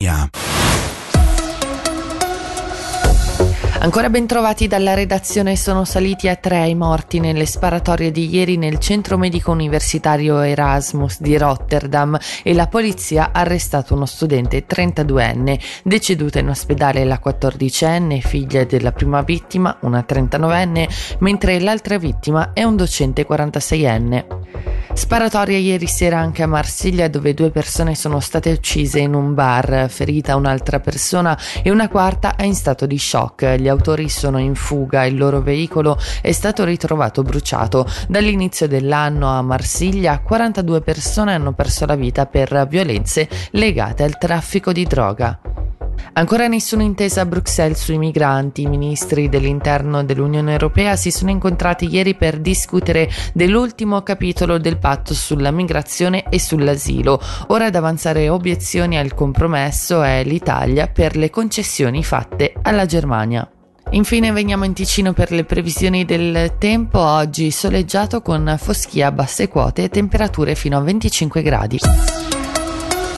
Yeah. Ancora ben trovati dalla redazione sono saliti a tre i morti nelle sparatorie di ieri nel centro medico universitario Erasmus di Rotterdam e la polizia ha arrestato uno studente 32enne, deceduta in ospedale la 14enne, figlia della prima vittima, una 39enne, mentre l'altra vittima è un docente 46enne. Sparatoria ieri sera anche a Marsiglia dove due persone sono state uccise in un bar, ferita un'altra persona e una quarta è in stato di shock. Gli autori sono in fuga, il loro veicolo è stato ritrovato bruciato. Dall'inizio dell'anno a Marsiglia 42 persone hanno perso la vita per violenze legate al traffico di droga. Ancora nessuna intesa a Bruxelles sui migranti. I ministri dell'interno dell'Unione Europea si sono incontrati ieri per discutere dell'ultimo capitolo del patto sulla migrazione e sull'asilo. Ora ad avanzare obiezioni al compromesso è l'Italia per le concessioni fatte alla Germania. Infine veniamo in Ticino per le previsioni del tempo, oggi soleggiato con foschia a basse quote e temperature fino a 25 gradi.